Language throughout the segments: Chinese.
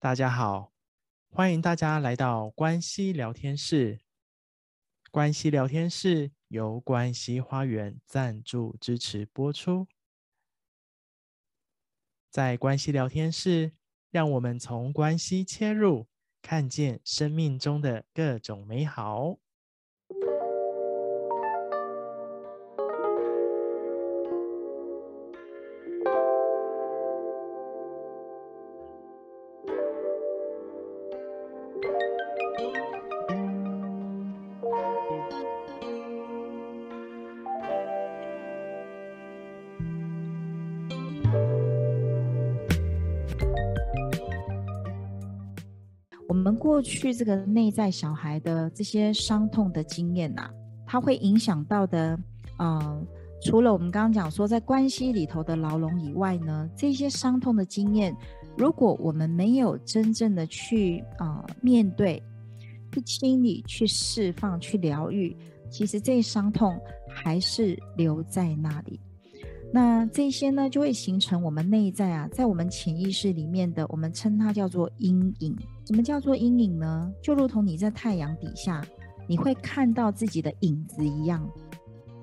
大家好，欢迎大家来到关西聊天室。关西聊天室由关西花园赞助支持播出。在关系聊天室，让我们从关系切入，看见生命中的各种美好。我们过去这个内在小孩的这些伤痛的经验呐、啊，它会影响到的，呃，除了我们刚刚讲说在关系里头的牢笼以外呢，这些伤痛的经验，如果我们没有真正的去啊、呃、面对、去清理、去释放、去疗愈，其实这伤痛还是留在那里。那这些呢，就会形成我们内在啊，在我们潜意识里面的，我们称它叫做阴影。什么叫做阴影呢？就如同你在太阳底下，你会看到自己的影子一样。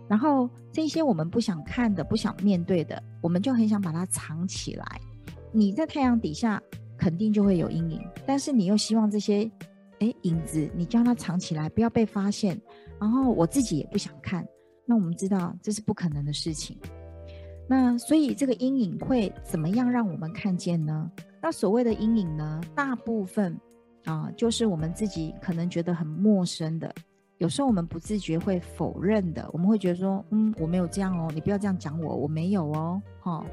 然后这些我们不想看的、不想面对的，我们就很想把它藏起来。你在太阳底下肯定就会有阴影，但是你又希望这些诶影子，你将它藏起来，不要被发现。然后我自己也不想看，那我们知道这是不可能的事情。那所以这个阴影会怎么样让我们看见呢？那所谓的阴影呢，大部分啊，就是我们自己可能觉得很陌生的，有时候我们不自觉会否认的，我们会觉得说，嗯，我没有这样哦，你不要这样讲我，我没有哦，哈，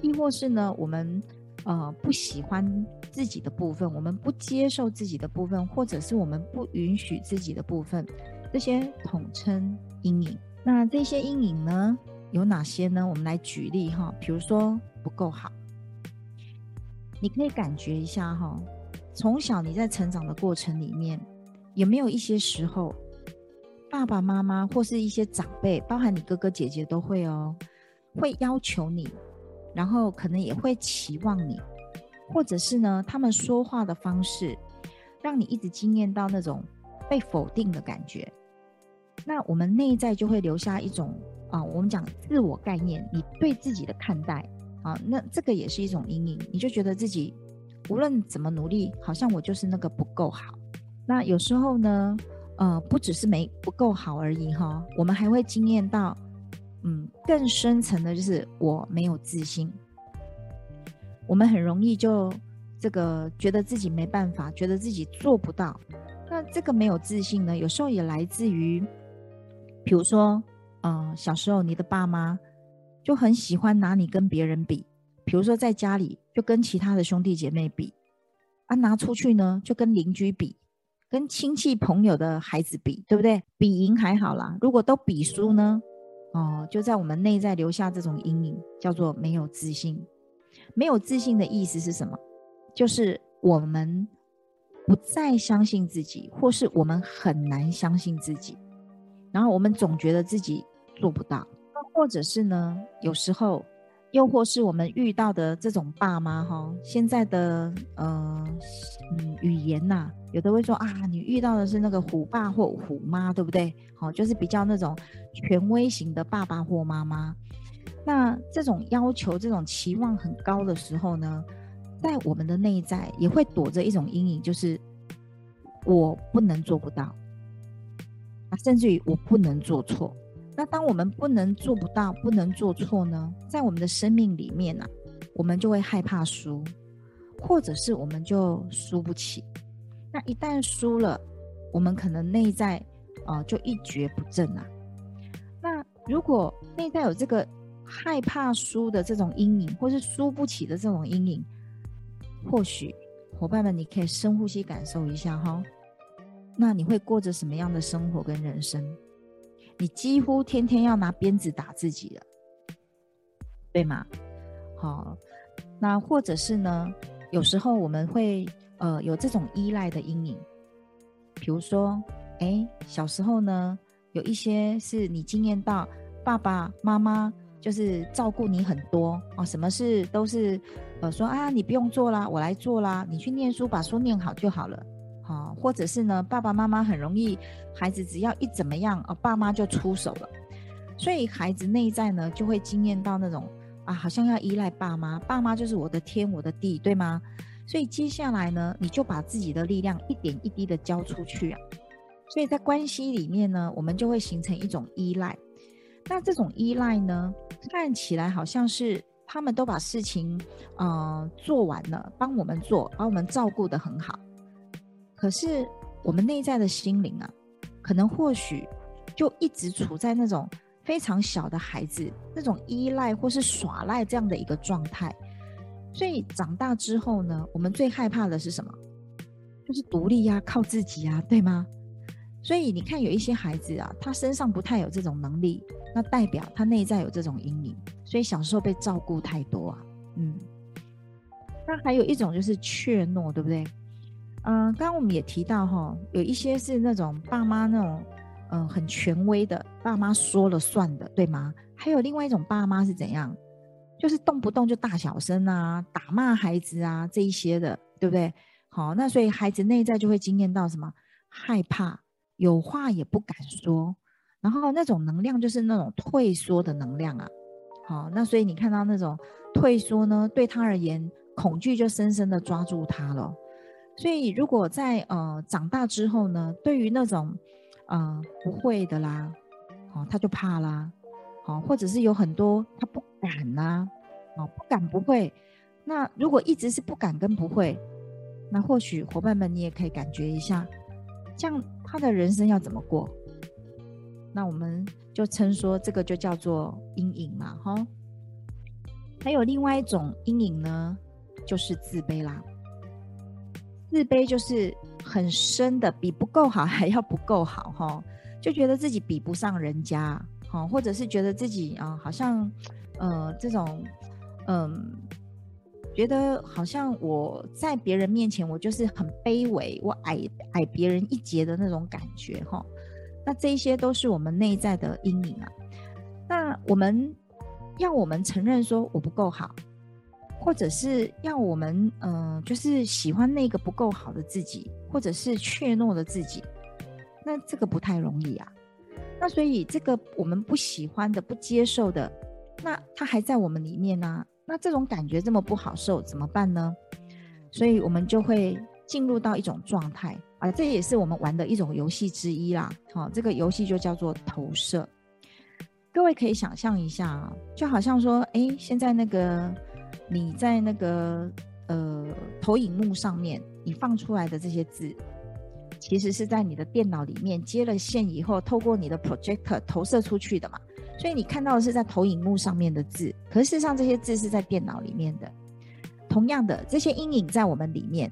亦或是呢，我们呃不喜欢自己的部分，我们不接受自己的部分，或者是我们不允许自己的部分，这些统称阴影。那这些阴影呢？有哪些呢？我们来举例哈，比如说不够好，你可以感觉一下哈。从小你在成长的过程里面，有没有一些时候，爸爸妈妈或是一些长辈，包含你哥哥姐姐都会哦，会要求你，然后可能也会期望你，或者是呢，他们说话的方式，让你一直经验到那种被否定的感觉，那我们内在就会留下一种。啊，我们讲自我概念，你对自己的看待啊，那这个也是一种阴影，你就觉得自己无论怎么努力，好像我就是那个不够好。那有时候呢，呃，不只是没不够好而已哈，我们还会经验到，嗯，更深层的就是我没有自信。我们很容易就这个觉得自己没办法，觉得自己做不到。那这个没有自信呢，有时候也来自于，比如说。呃，小时候你的爸妈就很喜欢拿你跟别人比，比如说在家里就跟其他的兄弟姐妹比，啊，拿出去呢就跟邻居比，跟亲戚朋友的孩子比，对不对？比赢还好啦，如果都比输呢，哦，就在我们内在留下这种阴影，叫做没有自信。没有自信的意思是什么？就是我们不再相信自己，或是我们很难相信自己，然后我们总觉得自己。做不到，或者是呢？有时候，又或是我们遇到的这种爸妈哈，现在的呃嗯语言呐、有的会说啊，你遇到的是那个虎爸或虎妈，对不对？好，就是比较那种权威型的爸爸或妈妈。那这种要求、这种期望很高的时候呢，在我们的内在也会躲着一种阴影，就是我不能做不到，甚至于我不能做错。那当我们不能做不到、不能做错呢？在我们的生命里面呢、啊，我们就会害怕输，或者是我们就输不起。那一旦输了，我们可能内在啊、就一蹶不振啊。那如果内在有这个害怕输的这种阴影，或是输不起的这种阴影，或许伙伴们，你可以深呼吸感受一下哈。那你会过着什么样的生活跟人生？你几乎天天要拿鞭子打自己了，对吗？好，那或者是呢？有时候我们会呃有这种依赖的阴影，比如说，哎，小时候呢，有一些是你经验到爸爸妈妈就是照顾你很多哦，什么事都是呃说啊，你不用做啦，我来做啦，你去念书把书念好就好了，或者是呢，爸爸妈妈很容易，孩子只要一怎么样，哦，爸妈就出手了，所以孩子内在呢就会经验到那种啊，好像要依赖爸妈，爸妈就是我的天，我的地，对吗？所以接下来呢，你就把自己的力量一点一滴的交出去啊，所以在关系里面呢，我们就会形成一种依赖。那这种依赖呢，看起来好像是他们都把事情，呃，做完了，帮我们做，把我们照顾得很好。可是我们内在的心灵啊，可能或许就一直处在那种非常小的孩子那种依赖或是耍赖这样的一个状态。所以长大之后呢，我们最害怕的是什么？就是独立呀，靠自己呀，对吗？所以你看，有一些孩子啊，他身上不太有这种能力，那代表他内在有这种阴影，所以小时候被照顾太多啊。嗯，那还有一种就是怯懦，对不对？嗯、呃，刚刚我们也提到哈，有一些是那种爸妈那种，嗯、很权威的，爸妈说了算的，对吗？还有另外一种爸妈是怎样？就是动不动就大小声啊，打骂孩子啊，这一些的，对不对？好，那所以孩子内在就会经验到什么？害怕。有话也不敢说，然后那种能量就是那种退缩的能量啊。好，那所以你看到那种退缩呢，对他而言，恐惧就深深的抓住他了。所以如果在呃长大之后呢，对于那种呃不会的啦，哦，他就怕啦，哦，或者是有很多他不敢啦，哦，不敢不会。那如果一直是不敢跟不会，那或许伙伴们你也可以感觉一下。这样他的人生要怎么过？那我们就称说这个就叫做阴影嘛，哈。还有另外一种阴影呢，就是自卑啦。自卑就是很深的，比不够好还要不够好，哈，就觉得自己比不上人家，哈，或者是觉得自己啊，好像呃这种嗯。觉得好像我在别人面前，我就是很卑微，我矮矮别人一截的那种感觉哈。那这些都是我们内在的阴影啊。那我们要我们承认说我不够好，或者是要我们嗯、就是喜欢那个不够好的自己，或者是怯懦的自己，那这个不太容易啊。那所以这个我们不喜欢的、不接受的，那它还在我们里面呢、那这种感觉这么不好受，怎么办呢？所以我们就会进入到一种状态啊，这也是我们玩的一种游戏之一啦。好，这个游戏就叫做投射。各位可以想象一下啊，就好像说，哎，现在那个你在那个呃投影幕上面，你放出来的这些字，其实是在你的电脑里面接了线以后，透过你的 projector 投射出去的嘛。所以你看到的是在投影幕上面的字，可是事实上这些字是在电脑里面的。同样的，这些阴影在我们里面，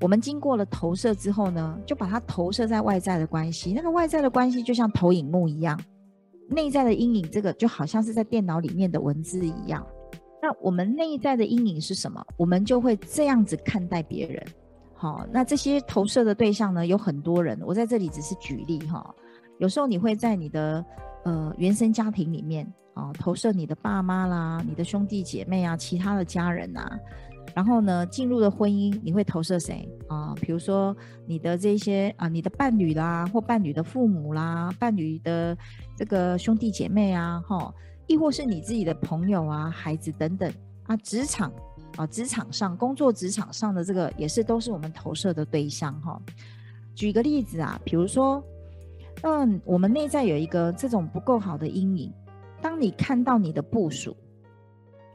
我们经过了投射之后呢，就把它投射在外在的关系。那个外在的关系就像投影幕一样，内在的阴影这个就好像是在电脑里面的文字一样。那我们内在的阴影是什么？我们就会这样子看待别人。好，那这些投射的对象呢，有很多人，我在这里只是举例哈。有时候你会在你的。呃，原生家庭里面啊，投射你的爸妈啦，你的兄弟姐妹啊，其他的家人啊，然后呢，进入了婚姻，你会投射谁啊？比如说你的这些啊，你的伴侣啦，或伴侣的父母啦，伴侣的这个兄弟姐妹啊，哈，亦或是你自己的朋友啊、孩子等等啊，职场啊，职场上工作职场上的这个也是都是我们投射的对象哈。举个例子啊，比如说。嗯，我们内在有一个这种不够好的阴影。当你看到你的部属、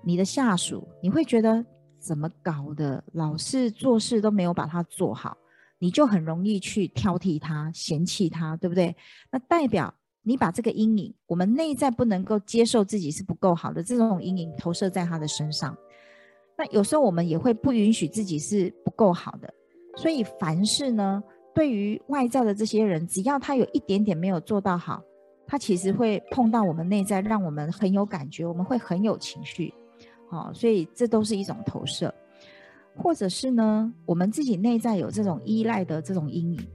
你的下属，你会觉得怎么搞的，老是做事都没有把它做好，你就很容易去挑剔他、嫌弃他，对不对？那代表你把这个阴影，我们内在不能够接受自己是不够好的这种阴影投射在他的身上。那有时候我们也会不允许自己是不够好的，所以凡事呢。对于外在的这些人，只要他有一点点没有做到好，他其实会碰到我们内在，让我们很有感觉，我们会很有情绪，好，所以这都是一种投射，或者是呢，我们自己内在有这种依赖的这种阴影，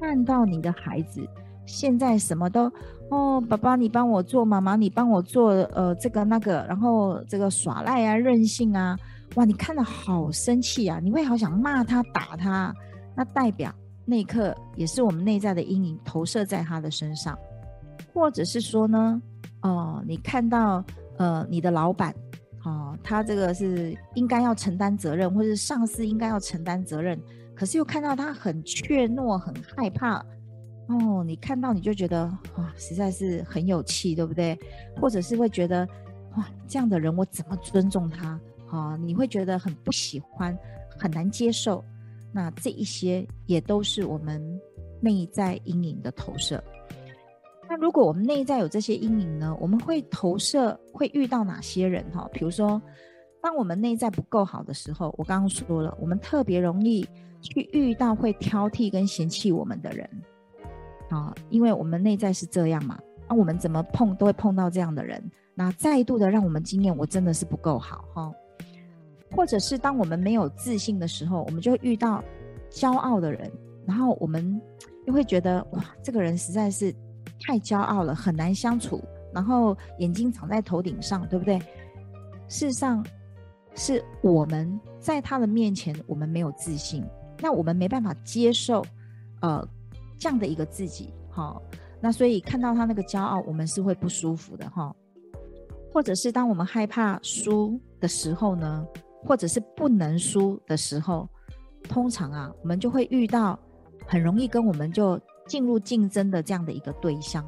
看到你的孩子现在什么都哦，爸爸你帮我做，妈妈你帮我做，呃，这个那个，然后这个耍赖啊，任性啊，哇，你看了好生气啊，你会好想骂他打他，那代表那一刻也是我们内在的阴影投射在他的身上，或者是说呢，哦，你看到呃你的老板，哦，他这个是应该要承担责任，或者是上司应该要承担责任。可是又看到他很怯懦，很害怕哦。你看到你就觉得哇，实在是很有气，对不对？或者是会觉得哇，这样的人我怎么尊重他？哦，你会觉得很不喜欢，很难接受。那这一些也都是我们内在阴影的投射。那如果我们内在有这些阴影呢？我们会投射，会遇到哪些人？哈，比如说，当我们内在不够好的时候，我刚刚说了，我们特别容易。去遇到会挑剔跟嫌弃我们的人，啊，因为我们内在是这样嘛，那、我们怎么碰都会碰到这样的人，那再度的让我们经验我真的是不够好哈，或者是当我们没有自信的时候，我们就会遇到骄傲的人，然后我们又会觉得哇，这个人实在是太骄傲了，很难相处，然后眼睛长在头顶上，对不对？事实上是我们在他的面前，我们没有自信。那我们没办法接受，呃，这样的一个自己，哈、哦。那所以看到他那个骄傲，我们是会不舒服的，哈、哦。或者是当我们害怕输的时候呢，或者是不能输的时候，通常啊，我们就会遇到很容易跟我们就进入竞争的这样的一个对象，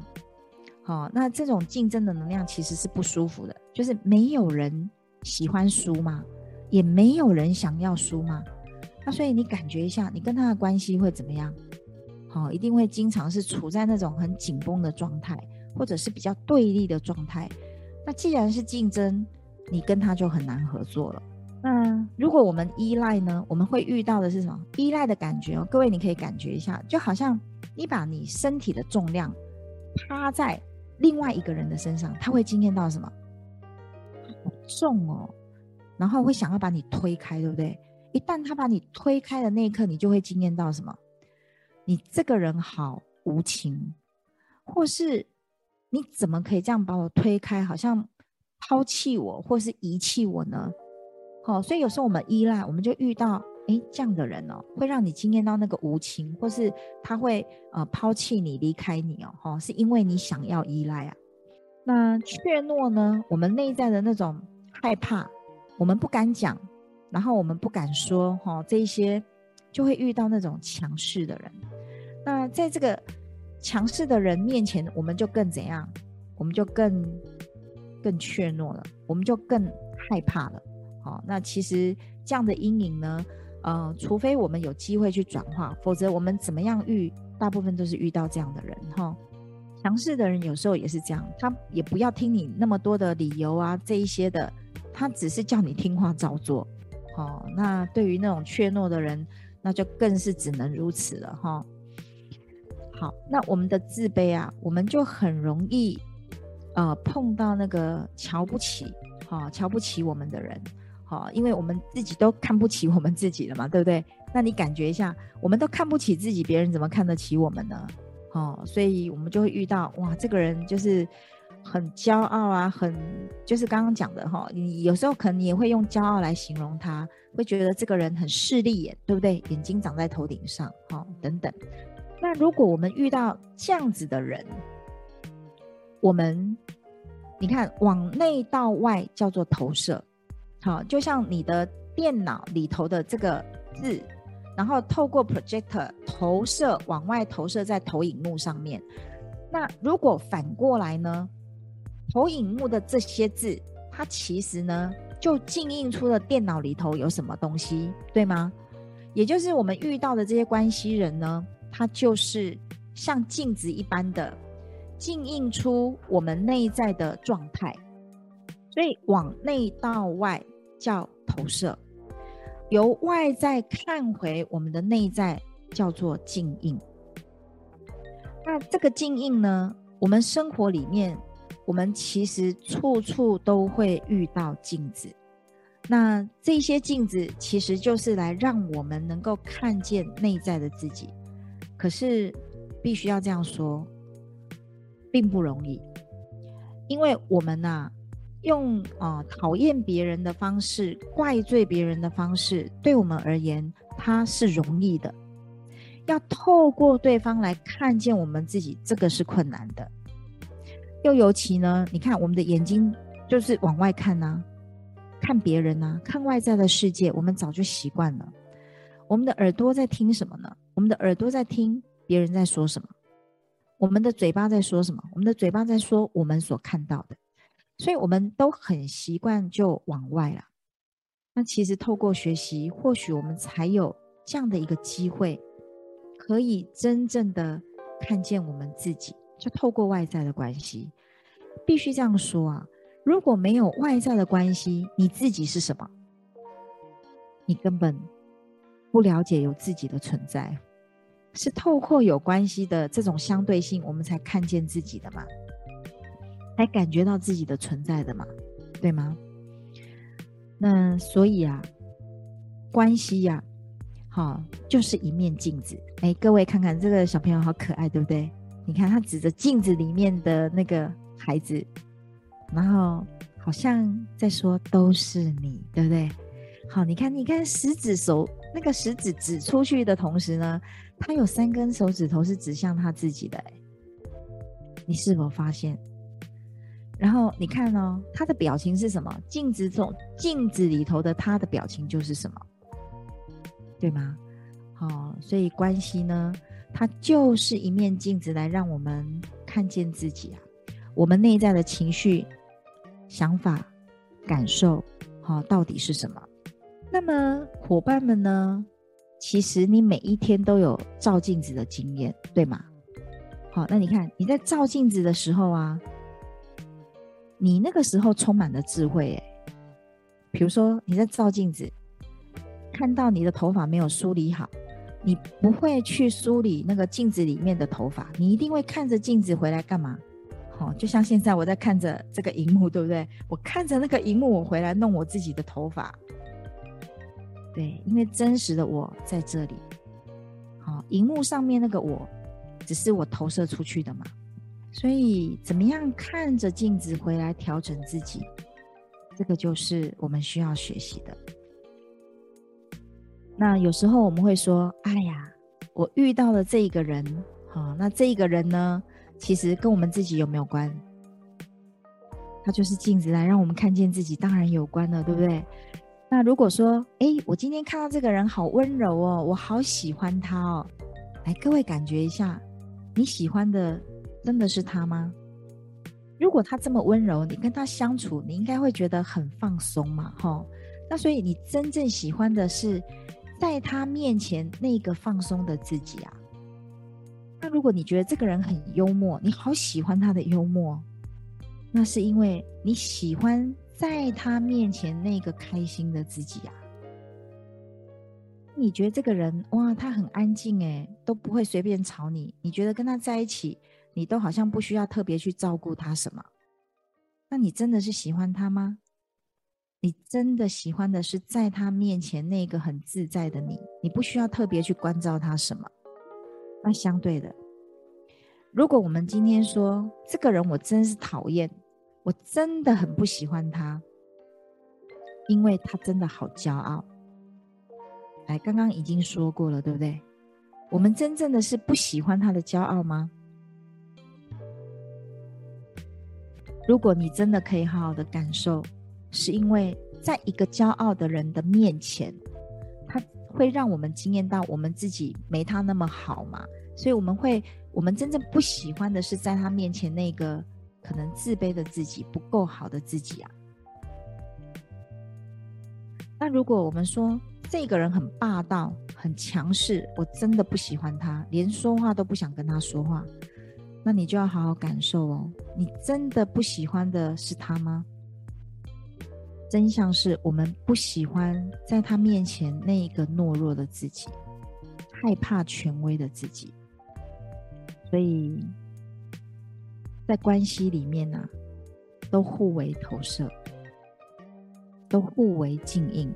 好、哦。那这种竞争的能量其实是不舒服的，就是没有人喜欢输嘛，也没有人想要输嘛。那所以你感觉一下，你跟他的关系会怎么样？好、哦，一定会经常是处在那种很紧绷的状态，或者是比较对立的状态。那既然是竞争，你跟他就很难合作了。那如果我们依赖呢？我们会遇到的是什么？依赖的感觉哦，各位你可以感觉一下，就好像你把你身体的重量趴在另外一个人的身上，他会惊艳到什么？好重哦，然后会想要把你推开，对不对？一旦他把你推开的那一刻，你就会惊艳到什么？你这个人好无情，或是你怎么可以这样把我推开，好像抛弃我，或是遗弃我呢？哦，所以有时候我们依赖，我们就遇到诶这样的人哦，会让你惊艳到那个无情，或是他会呃抛弃你、离开你哦，哦，是因为你想要依赖啊。那怯懦呢？我们内在的那种害怕，我们不敢讲。然后我们不敢说哈，这些就会遇到那种强势的人。那在这个强势的人面前，我们就更怎样？我们就更更怯懦了，我们就更害怕了。好，那其实这样的阴影呢，呃，除非我们有机会去转化，否则我们怎么样遇，大部分都是遇到这样的人哈。强势的人有时候也是这样，他也不要听你那么多的理由啊，这一些的，他只是叫你听话照做。哦，那对于那种怯懦的人，那就更是只能如此了哈、好，那我们的自卑啊，我们就很容易呃碰到那个瞧不起，哈、哦，瞧不起我们的人，好、哦，因为我们自己都看不起我们自己了嘛，对不对？那你感觉一下，我们都看不起自己，别人怎么看得起我们呢？哦，所以我们就会遇到哇，这个人就是。很骄傲啊，很就是刚刚讲的哈，你有时候可能也会用骄傲来形容他，会觉得这个人很势利眼，对不对？眼睛长在头顶上，哈，等等。那如果我们遇到这样子的人，我们你看往内到外叫做投射，好，就像你的电脑里头的这个字，然后透过 projector 投射往外投射在投影幕上面。那如果反过来呢？投影幕的这些字，它其实呢，就镜映出了电脑里头有什么东西，对吗？也就是我们遇到的这些关系人呢，它就是像镜子一般的镜映出我们内在的状态，所以往内到外叫投射，由外在看回我们的内在叫做镜映。那这个镜映呢，我们生活里面。我们其实处处都会遇到镜子，那这些镜子其实就是来让我们能够看见内在的自己。可是，必须要这样说，并不容易，因为我们呐、用啊、讨厌别人的方式、怪罪别人的方式，对我们而言，它是容易的。要透过对方来看见我们自己，这个是困难的。又尤其呢，你看我们的眼睛就是往外看呐、看别人呐、看外在的世界，我们早就习惯了。我们的耳朵在听什么呢？我们的耳朵在听别人在说什么。我们的嘴巴在说什么？我们的嘴巴在说我们所看到的。所以我们都很习惯就往外了。那其实透过学习，或许我们才有这样的一个机会，可以真正的看见我们自己。就透过外在的关系，必须这样说啊！如果没有外在的关系，你自己是什么？你根本不了解有自己的存在。是透过有关系的这种相对性，我们才看见自己的嘛，才感觉到自己的存在的嘛，对吗？那所以啊，关系呀、好，就是一面镜子。哎，各位看看这个小朋友好可爱，对不对？你看，他指着镜子里面的那个孩子，然后好像在说都是你，对不对？好，你看，你看，食指手那个食指指出去的同时呢，他有三根手指头是指向他自己的。你是否发现？然后你看哦，他的表情是什么？镜子中镜子里头的他的表情就是什么？对吗？好，所以关系呢？它就是一面镜子，来让我们看见自己啊，我们内在的情绪、想法、感受，好，到底是什么？那么伙伴们呢？其实你每一天都有照镜子的经验，对吗？好，那你看你在照镜子的时候啊，你那个时候充满了智慧，哎，比如说你在照镜子，看到你的头发没有梳理好。你不会去梳理那个镜子里面的头发，你一定会看着镜子回来干嘛？好、哦，就像现在我在看着这个荧幕，对不对？我看着那个荧幕，我回来弄我自己的头发。对，因为真实的我在这里。好、荧幕上面那个我，只是我投射出去的嘛。所以，怎么样看着镜子回来调整自己，这个就是我们需要学习的。那有时候我们会说：“哎呀，我遇到了这一个人，好，那这一个人呢，其实跟我们自己有没有关？他就是镜子来让我们看见自己，当然有关了，对不对？那如果说，哎，我今天看到这个人好温柔哦，我好喜欢他哦，来，各位感觉一下，你喜欢的真的是他吗？如果他这么温柔，你跟他相处，你应该会觉得很放松嘛，哈。那所以你真正喜欢的是。”在他面前那个放松的自己啊，那如果你觉得这个人很幽默，你好喜欢他的幽默，那是因为你喜欢在他面前那个开心的自己啊。你觉得这个人哇，他很安静诶，都不会随便吵你，你觉得跟他在一起，你都好像不需要特别去照顾他什么，那你真的是喜欢他吗？你真的喜欢的是在他面前那个很自在的你，你不需要特别去关照他什么。那相对的，如果我们今天说这个人我真是讨厌，我真的很不喜欢他，因为他真的好骄傲。哎，刚刚已经说过了，对不对？我们真正的是不喜欢他的骄傲吗？如果你真的可以好好的感受。是因为在一个骄傲的人的面前，他会让我们惊艳到我们自己没他那么好嘛？所以我们会，我们真正不喜欢的是在他面前那个可能自卑的自己，不够好的自己啊。那如果我们说这个人很霸道、很强势，我真的不喜欢他，连说话都不想跟他说话，那你就要好好感受哦。你真的不喜欢的是他吗？真相是我们不喜欢在他面前那一个懦弱的自己，害怕权威的自己，所以在关系里面呢、都互为投射，都互为镜映。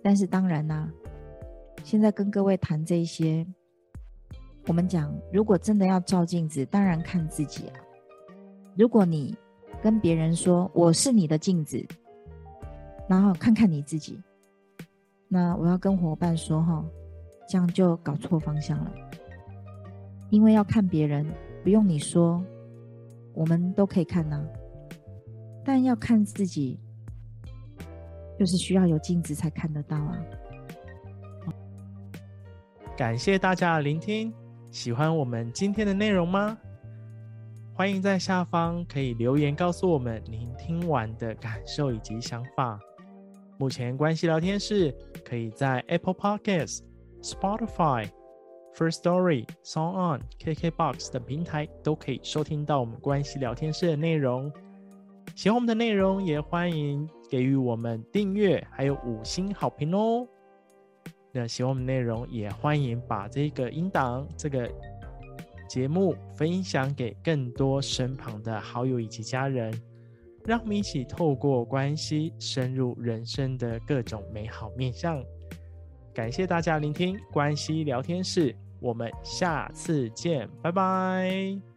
但是当然呢、现在跟各位谈这些，我们讲，如果真的要照镜子，当然看自己啊。如果你跟别人说我是你的镜子，然后看看你自己，那我要跟伙伴说哈，这样就搞错方向了。因为要看别人，不用你说，我们都可以看呐、啊。但要看自己，就是需要有镜子才看得到啊。感谢大家的聆听，喜欢我们今天的内容吗？欢迎在下方可以留言告诉我们您听完的感受以及想法。目前关系聊天室可以在 Apple Podcasts、Spotify、First Story、Song On、KKBox 等平台都可以收听到我们关系聊天室的内容。喜欢我们的内容，也欢迎给予我们订阅还有五星好评哦。那喜欢我们内容，也欢迎把这个音档这个。节目分享给更多身旁的好友以及家人，让我们一起透过关系深入人生的各种美好面向。感谢大家聆听关系聊天室，我们下次见，拜拜。